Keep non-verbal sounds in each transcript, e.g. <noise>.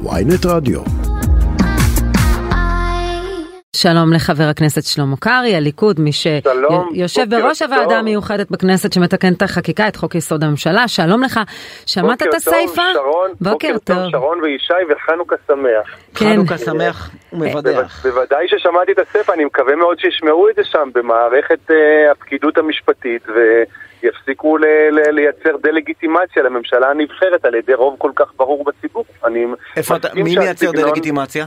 ויינט רדיו. שלום לחבר הכנסת שלמה קרעי, הליכוד, מי שיושב בראש הוועדה המיוחדת בכנסת שמתקן את החקיקה, את חוק יסוד הממשלה, שלום לך, שמעת את הסייפה? בוקר טוב, שרון וישי וחנוכה שמח. כן. חנוכה שמח ומבדח. בוודאי ששמעתי את הסייפה, אני מקווה מאוד שישמעו את זה שם במערכת הפקידות המשפטית ויפסיקו לייצר דה-לגיטימציה לממשלה הנבחרת על ידי רוב כל כך ברור בציבור. מי מייצר דה-לגיטימציה?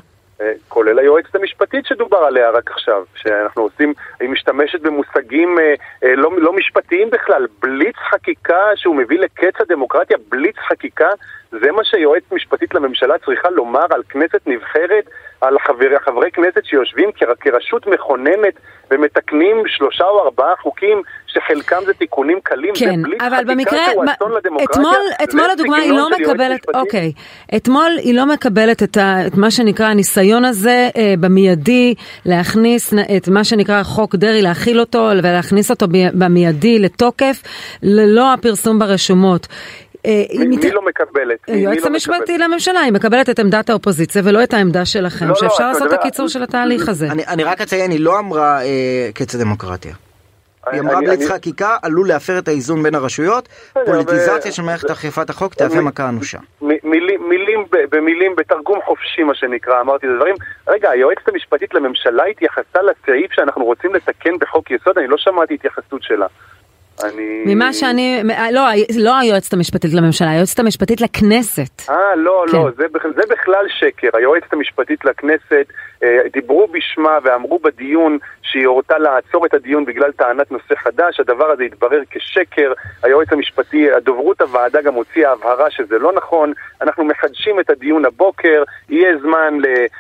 כולל היועצת המשפטית שדובר עליה רק עכשיו, שאנחנו עושים, היא משתמשת במושגים אה, לא, לא משפטיים בכלל, בליץ חקיקה שהוא מביא לקץ הדמוקרטיה, בליץ חקיקה, זה מה שיועצת משפטית לממשלה צריכה לומר על כנסת נבחרת, על חבר, חברי כנסת שיושבים כרשות מכוננת ומתקנים שלושה או ארבעה חוקים שחלקם זה תיקונים קלים, כן, זה בליץ אבל חקיקה במקרה, שהוא אסון לדמוקרטיה. אתמול, אתמול לדוגמה היא לא מקבלת, אוקיי, אתמול היא לא מקבלת את, ה, את מה שנקרא הניסיון הזה אה, במיידי להכניס את מה שנקרא חוק דרעי, להכיל אותו ולהכניס אותו במיידי לתוקף ללא הפרסום ברשומות. מי מת... לא מקבלת? היועצת המשפטית לא לממשלה, היא מקבלת את עמדת האופוזיציה ולא את העמדה שלכם, לא, שאפשר לא, לעשות את הקיצור של התהליך הזה. אני, אני רק אציין, היא לא אמרה אה, קץ הדמוקרטיה. היא אמרה בליץ חקיקה עלול להפר את האיזון בין הרשויות, פוליטיזציה של מערכת אכיפת החוק תהווה מכה אנושה. מילים, במילים, בתרגום חופשי מה שנקרא, אמרתי את הדברים. רגע, היועצת המשפטית לממשלה התייחסה לסעיף שאנחנו רוצים לתקן בחוק יסוד, אני לא שמעתי התייחסות שלה. אני... ממה שאני, לא, לא היועצת המשפטית לממשלה, היועצת המשפטית לכנסת. אה, לא, כן. לא, זה, זה בכלל שקר. היועצת המשפטית לכנסת אה, דיברו בשמה ואמרו בדיון שהיא הורתה לעצור את הדיון בגלל טענת נושא חדש, הדבר הזה התברר כשקר, היועץ המשפטי, הדוברות הוועדה גם הוציאה הבהרה שזה לא נכון, אנחנו מחדשים את הדיון הבוקר, יהיה זמן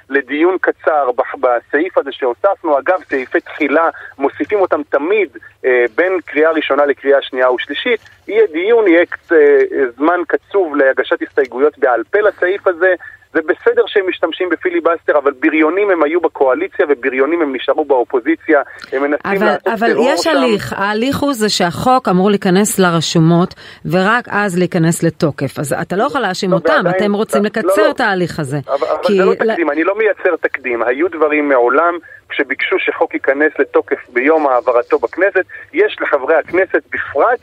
לדיון קצר בסעיף הזה שהוספנו, אגב סעיפי תחילה מוסיפים אותם תמיד אה, בין קריאה ראשונה לקריאה שנייה ושלישית, יהיה דיון, יהיה אה, זמן קצוב להגשת הסתייגויות בעל פה לסעיף הזה, זה בסדר שהם משתמשים בפיליבסטר, אבל בריונים הם היו בקואליציה ובריונים הם נשארו באופוזיציה, הם מנסים אבל, לעשות אבל טרור יש הליך, ההליך הוא זה שהחוק אמור להיכנס לרשומות ורק אז להיכנס לתוקף. אז אתה לא יכול להאשים לא, אותם, ועדיין, אתם רוצים לא, לקצר לא, את ההליך הזה. אבל, אבל. זה לא תקדים, אני לא מייצר תקדים, היו דברים מעולם כשביקשו שחוק ייכנס לתוקף ביום העברתו בכנסת, יש לחברי הכנסת, בפרט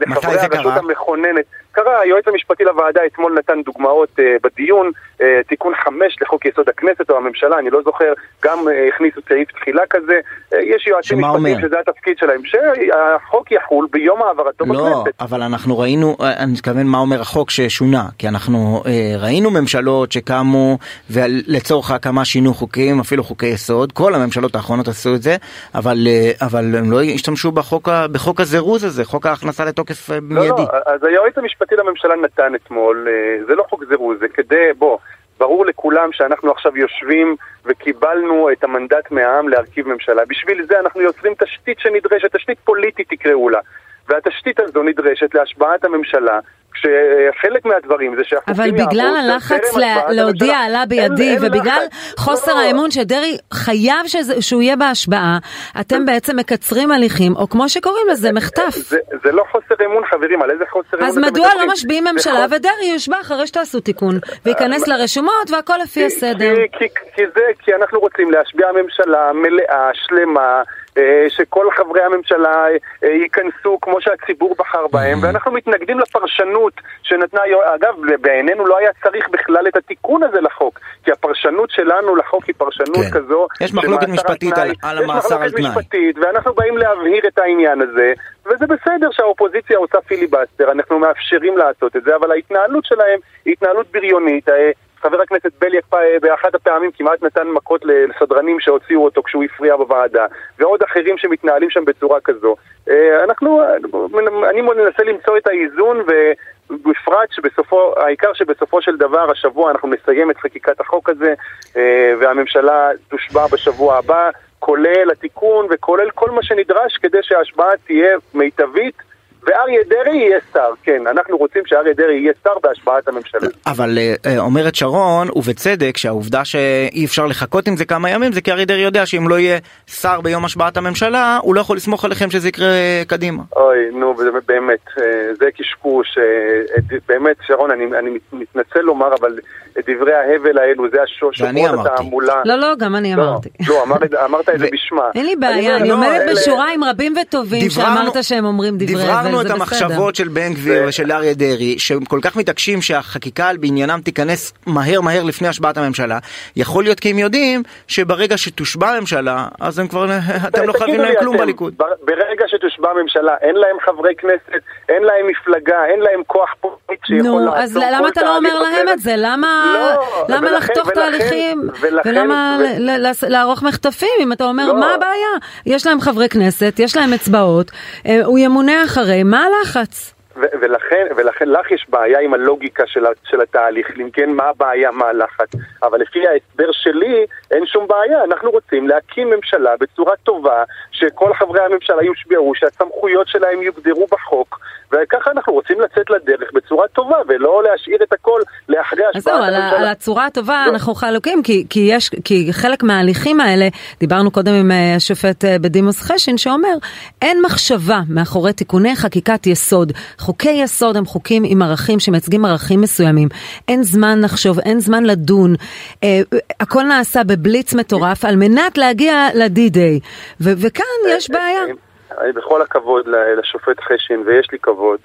לחברי הרשות קרה? המכוננת. קרה, היועץ המשפטי לוועדה אתמול נתן דוגמאות uh, בדיון, uh, תיקון חמש לחוק יסוד הכנסת או הממשלה, אני לא זוכר, גם uh, הכניסו סעיף תחילה כזה. Uh, יש יועצים משפטיים שזה התפקיד שלהם, שהחוק יחול ביום העברתו לא, בכנסת. לא, אבל אנחנו ראינו, אני מתכוון מה אומר החוק ששונה, כי אנחנו uh, ראינו ממשלות שקמו ולצורך ההקמה שינו חוקים, אפילו חוקי יסוד, כל הממשלות האחרונות עשו את זה, אבל, uh, אבל הם לא השתמשו בחוק, בחוק הזירוז הזה, חוק ההכנסה לתוקף uh, מיידי. לא, לא, אז היועץ המשפטי המשפטי לממשלה נתן אתמול, זה לא חוק זירוז, זה כדי, בוא, ברור לכולם שאנחנו עכשיו יושבים וקיבלנו את המנדט מהעם להרכיב ממשלה. בשביל זה אנחנו יוצרים תשתית שנדרשת, תשתית פוליטית תקראו לה. והתשתית הזו נדרשת להשבעת הממשלה, כשחלק מהדברים זה שהחוקים יעברו... אבל בגלל הלחץ להודיע עלה בידי, ובגלל חוסר לא, לא. האמון שדרעי חייב שהוא יהיה בהשבעה, אתם בעצם מקצרים הליכים, או כמו שקוראים לזה, מחטף. זה לא חוסר אמון, חברים, על איזה חוסר אמון אז מדוע לא משביעים ממשלה ודרעי יושבע אחרי שתעשו תיקון, וייכנס לרשומות והכל לפי הסדר? כי אנחנו רוצים להשביע ממשלה מלאה, שלמה, שכל חברי הממשלה ייכנסו כמו שהציבור בחר בהם, ואנחנו מתנגדים לפרשנות שנתנה, אגב, בעינינו לא היה צריך בכלל את התיקון הזה לחוק, כי הפרשנות שלנו לחוק היא פרשנות כן. כזו, יש מחלוקת משפטית על, על המאסר על תנאי. יש מחלוקת משפטית, ואנחנו באים להבהיר את העניין הזה, וזה בסדר שהאופוזיציה עושה פיליבסטר, אנחנו מאפשרים לעשות את זה, אבל ההתנהלות שלהם היא התנהלות בריונית. חבר הכנסת בליאק באחת הפעמים כמעט נתן מכות לסדרנים שהוציאו אותו כשהוא הפריע בוועדה, ועוד אחרים שמתנהלים שם בצורה כזו. אנחנו, אני מנסה למצוא את האיזון ובפרט שבסופו, העיקר שבסופו של דבר השבוע אנחנו נסיים את חקיקת החוק הזה והממשלה תושבע בשבוע הבא, כולל התיקון וכולל כל מה שנדרש כדי שההשבעה תהיה מיטבית ואריה דרעי יהיה שר, כן, אנחנו רוצים שאריה דרעי יהיה שר בהשבעת הממשלה. אבל אה, אומרת שרון, ובצדק, שהעובדה שאי אפשר לחכות עם זה כמה ימים, זה כי אריה דרעי יודע שאם לא יהיה שר ביום השבעת הממשלה, הוא לא יכול לסמוך עליכם שזה יקרה קדימה. אוי, נו, באמת, זה קשקוש, באמת, שרון, אני, אני מתנצל לומר, אבל דברי ההבל האלו, זה השושבות התעמולה. לא, לא, גם אני לא, אמרתי. לא, אמרת את זה בשמה. אין לי בעיה, אני עומדת בשורה עם רבים וטובים שאמרת שהם אומרים דברי הבל, דבררנו את המחשבות של בן גביר ושל אריה דרעי, שהם כל כך מתעקשים שהחקיקה בעניינם תיכנס מהר מהר לפני השבעת הממשלה. יכול להיות כי הם יודעים שברגע שתושבע הממשלה, אז הם כבר, <laughs> אתם לא חייבים להם כלום בליכוד. ברגע שתושבע הממשלה, אין להם חברי כנסת, אין להם מפלגה, אין להם כוח פוליטי שיכול לעצור כל תהליך. נו, אז למה אתה לא אומר להם את זה? למה לא, לחתוך תהליכים? ולמה לערוך מחטפים? אם אתה אומר, לא. מה הבעיה? יש להם חברי כנסת, יש להם אצבעות, אה, הוא ימונה אחרי, מה הלחץ? ולכן, ולכן לך יש בעיה עם הלוגיקה של, של התהליך, אם כן, מה הבעיה, מה הלחץ. אבל לפי ההסבר שלי, אין שום בעיה. אנחנו רוצים להקים ממשלה בצורה טובה, שכל חברי הממשלה יושבעו, שהסמכויות שלהם יוגדרו בחוק, וככה אנחנו רוצים לצאת לדרך בצורה טובה, ולא להשאיר את הכל לאחרי השפעת הממשלה. אז זהו, על הצורה הטובה לא. אנחנו חלוקים, כי, כי, יש, כי חלק מההליכים האלה, דיברנו קודם עם אה, השופט אה, בדימוס חשין, שאומר, אין מחשבה מאחורי תיקוני חקיקת יסוד. חוקי יסוד הם חוקים עם ערכים שמייצגים ערכים מסוימים. אין זמן לחשוב, אין זמן לדון. אה, הכל נעשה בבליץ מטורף על מנת להגיע לדי-דיי. וכאן יש בעיה. בכל הכבוד לשופט חשין, ויש לי כבוד,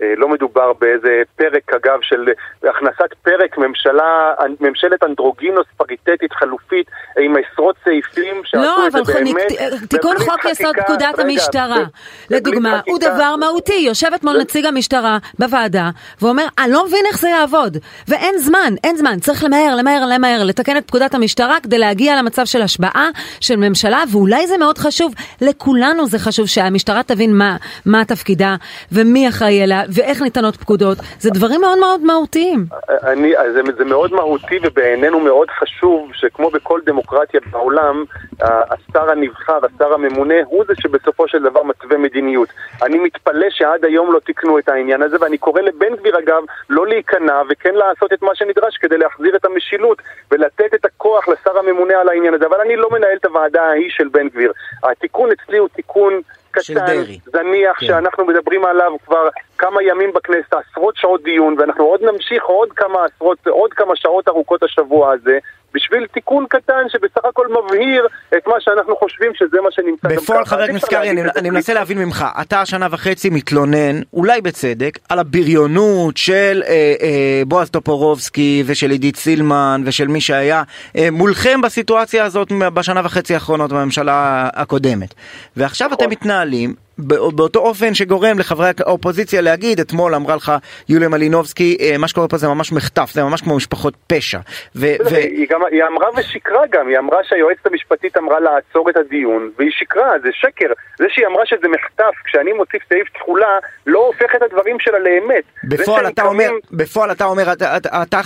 לא מדובר באיזה פרק, אגב, של הכנסת פרק ממשלה, ממשלת אנדרוגינוס פריטטית חלופית עם עשרות סעיפים שעשו לא, את זה באמת. לא, אבל תיקון חוק חקיקה, יסוד פקודת רגע, המשטרה, לדוגמה, הוא דבר מהותי. יושב אתמול נציג המשטרה בוועדה, ואומר, אני לא מבין איך זה יעבוד. ואין זמן, אין זמן, צריך למהר, למהר, למהר, לתקן את פקודת המשטרה כדי להגיע למצב של השבעה של ממשלה, ואולי זה מאוד חשוב, לכולנו זה חשוב שהמשטרה תבין מה, מה תפקידה ומי אחראי אליה. ואיך ניתנות פקודות, זה דברים מאוד מאוד מהותיים. אני, זה, זה מאוד מהותי ובעינינו מאוד חשוב שכמו בכל דמוקרטיה בעולם, השר הנבחר, השר הממונה, הוא זה שבסופו של דבר מתווה מדיניות. אני מתפלא שעד היום לא תיקנו את העניין הזה, ואני קורא לבן גביר אגב לא להיכנע וכן לעשות את מה שנדרש כדי להחזיר את המשילות ולתת את הכוח לשר הממונה על העניין הזה. אבל אני לא מנהל את הוועדה ההיא של בן גביר. התיקון אצלי הוא תיקון... קטן, זניח, כן. שאנחנו מדברים עליו כבר כמה ימים בכנסת, עשרות שעות דיון, ואנחנו עוד נמשיך עוד כמה עשרות, עוד כמה שעות ארוכות השבוע הזה, בשביל תיקון קטן שבסך הכל מבהיר את מה שאנחנו חושבים שזה מה שנמצא. בפועל חבר הכנסת קרעי, אני, אני מנסה להבין ממך, אתה שנה וחצי מתלונן, אולי בצדק, על הבריונות של אה, אה, בועז טופורובסקי ושל עידית סילמן ושל מי שהיה אה, מולכם בסיטואציה הזאת בשנה וחצי האחרונות בממשלה הקודמת. ועכשיו אתם נכון. מתנהלים באותו אופן שגורם לחברי האופוזיציה להגיד, אתמול אמרה לך יוליה מלינובסקי, אה, מה שקורה פה זה ממש מחטף, זה ממש כמו משפחות פשע. ו- ו- היא, גם, היא אמרה ושיקרה גם, היא אמרה שהיועצת המשפטית אמרה לעצור את הדיון, והיא שקרה, זה שקר. זה שהיא אמרה שזה מחטף, כשאני מוסיף סעיף תחולה, לא הופך את הדברים שלה לאמת. בפועל אתה אומר, בפועל אתה אומר,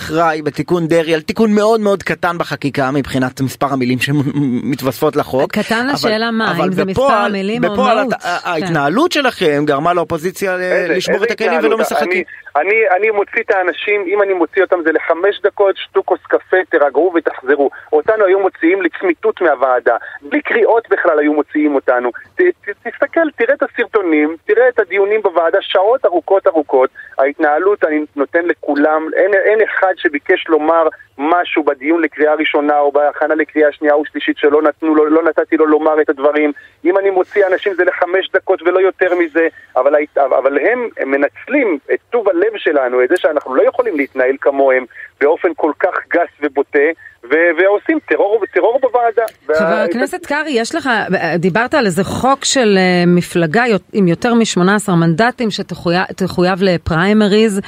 אחראי בתיקון דרעי על תיקון מאוד מאוד קטן בחקיקה מבחינת מספר המילים שמתווספות לחוק. קטן השאלה מה, אם זה מספר המילים או מהות. ההתנהלות שלכם גרמה לאופוזיציה לשבור את הכלים ולא משחקים. אני, אני מוציא את האנשים, אם אני מוציא אותם זה לחמש דקות, שתו כוס קפה, תרגעו ותחזרו. אותנו היו מוציאים לצמיתות מהוועדה. בלי קריאות בכלל היו מוציאים אותנו. ת, ת, תסתכל, תראה את הסרטונים, תראה את הדיונים בוועדה, שעות ארוכות ארוכות. ההתנהלות, אני נותן לכולם, אין, אין אחד שביקש לומר משהו בדיון לקריאה ראשונה או בהכנה לקריאה שנייה או שלישית שלא נתנו לו, לא נתתי לו לומר את הדברים. אם אני מוציא אנשים זה לחמש דקות ולא יותר מזה, אבל, אבל הם, הם מנצלים את טוב הלב שלנו, את זה שאנחנו לא יכולים להתנהל כמוהם באופן כל כך גס ובוטה. ו- ועושים טרור, טרור בוועדה. חבר הכנסת קרעי, יש לך, דיברת על איזה חוק של uh, מפלגה עם יותר מ-18 מנדטים שתחויב לפריימריז,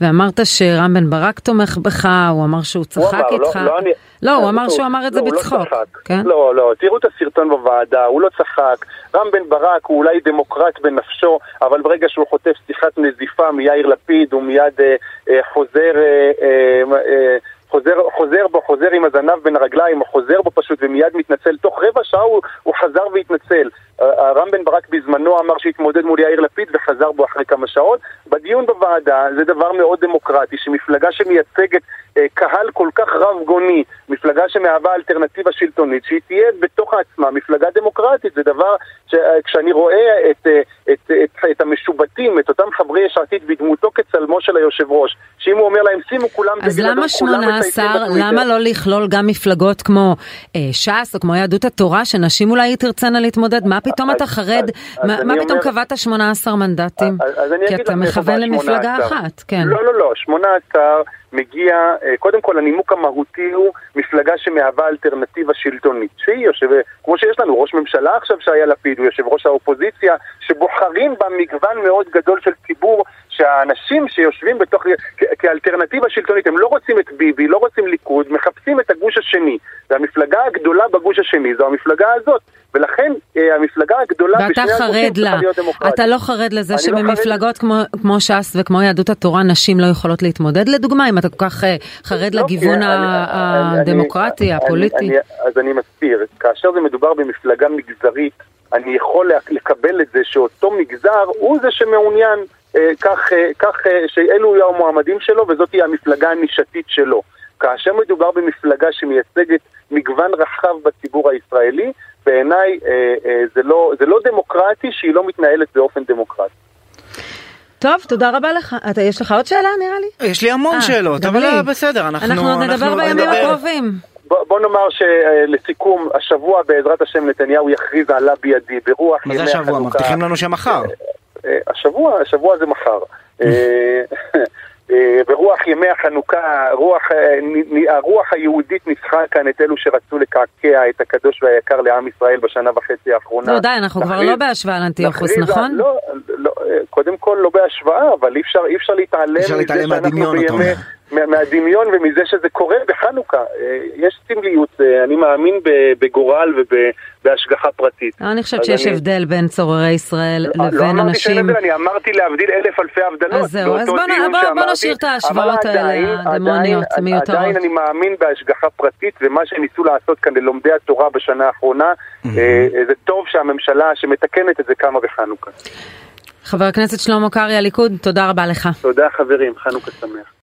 ואמרת שרם בן ברק תומך בך, הוא אמר שהוא צחק הוא אמר, איתך. לא, לא, אני... לא, הוא אמר שהוא אמר את זה לא, לא בצחוק. לא, כן? לא, לא, תראו את הסרטון בוועדה, הוא לא צחק. רם בן ברק הוא אולי דמוקרט בנפשו, אבל ברגע שהוא חוטף שיחת נזיפה מיאיר לפיד, הוא מיד אה, אה, חוזר... אה, אה, אה, חוזר, חוזר בו, חוזר עם הזנב בין הרגליים, או חוזר בו פשוט ומיד מתנצל. תוך רבע שעה הוא, הוא חזר והתנצל. רם בן ברק בזמנו אמר שהתמודד מול יאיר לפיד וחזר בו אחרי כמה שעות. בדיון בוועדה זה דבר מאוד דמוקרטי, שמפלגה שמייצגת אה, קהל כל כך רב גוני, מפלגה שמהווה אלטרנטיבה שלטונית, שהיא תהיה בתוך עצמה מפלגה דמוקרטית, זה דבר שכשאני רואה את, אה, את, את, את המשובטים, את אותם חברי יש עתיד בדמותו כצלמו של היושב ראש, שאם הוא אומר להם שימו כולם אז למה 18, למה לא לכלול גם מפלגות כמו אה, ש"ס או כמו יהדות התורה, שנשים אולי תרצנה להתמודד? מה פתאום אתה חרד, אז, מה, אז מה פתאום אומר... קבעת 18 מנדטים? אז, אז כי אתה מכוון למפלגה אחת, כן. לא, לא, לא, 18 מגיע, אה, קודם כל הנימוק המהותי הוא מפלגה שמהווה אלטרנטיבה שלטונית, שהיא יושב, כמו שיש לנו ראש ממשלה עכשיו שהיה לפיד, הוא יושב ראש האופוזיציה, שבוחרים בה מגוון מאוד גדול של ציבור שהאנשים שיושבים בתוך, כאלטרנטיבה שלטונית, הם לא רוצים את ביבי, לא רוצים ליכוד, מחפשים את הגוש השני. והמפלגה הגדולה בגוש השני זו המפלגה הזאת. ולכן אה, המפלגה הגדולה בשני הגושים צריכה להיות דמוקרטית. אתה לא חרד לזה שבמפלגות לא כמו, כמו ש"ס וכמו יהדות התורה נשים לא יכולות להתמודד לדוגמה, אם אתה כל כך אה, חרד לא, לגיוון אני, הדמוקרטי, אני, הפוליטי? אני, אני, אז אני מסביר, כאשר זה מדובר במפלגה מגזרית, אני יכול לקבל את זה שאותו מגזר הוא זה שמעוניין אה, כך, אה, כך אה, שאלו יהיו המועמדים שלו וזאת תהיה המפלגה הנישתית שלו. כאשר מדובר במפלגה שמייצגת מגוון רחב בציבור הישראלי, בעיניי אה, אה, זה, לא, זה לא דמוקרטי שהיא לא מתנהלת באופן דמוקרטי. טוב, תודה רבה לך. אתה, יש לך עוד שאלה נראה לי? יש לי המון 아, שאלות, אבל לי. בסדר, אנחנו... אנחנו עוד נדבר בימים הקרובים. בוא, בוא נאמר שלסיכום, השבוע בעזרת השם נתניהו יכריז עלה בידי ברוח ימי החנוכה. מה זה השבוע? מבטיחים לנו שמחר. השבוע, השבוע זה מחר. <laughs> אה, ברוח ימי החנוכה, רוח, אה, הרוח היהודית ניצחה כאן את אלו שרצו לקעקע את הקדוש והיקר לעם ישראל בשנה וחצי האחרונה. לא די, אנחנו כבר לא בהשוואה לאנטיוכוס, נכון? לא, לא, קודם כל לא בהשוואה, אבל אי אפשר, אי אפשר להתעלם מזה שאנחנו בימי... מהדמיון ומזה שזה קורה בחנוכה. אה, יש סמליות, אה, אני מאמין בגורל ובהשגחה פרטית. אני חושבת שיש הבדל בין צוררי ישראל לא, לבין אנשים... לא אמרתי שאין הבדל, אני אמרתי להבדיל אלף אלפי הבדלות. אז זהו, אז בוא נשאיר את ההשוואות האלה, הדמוניות, מיותרות. עדיין אני מאמין בהשגחה פרטית, ומה שניסו לעשות כאן ללומדי התורה בשנה האחרונה, אה, זה טוב שהממשלה שמתקנת את זה קמה בחנוכה. חבר הכנסת שלמה קרעי, הליכוד, תודה רבה לך. תודה חברים, חנוכה שמח.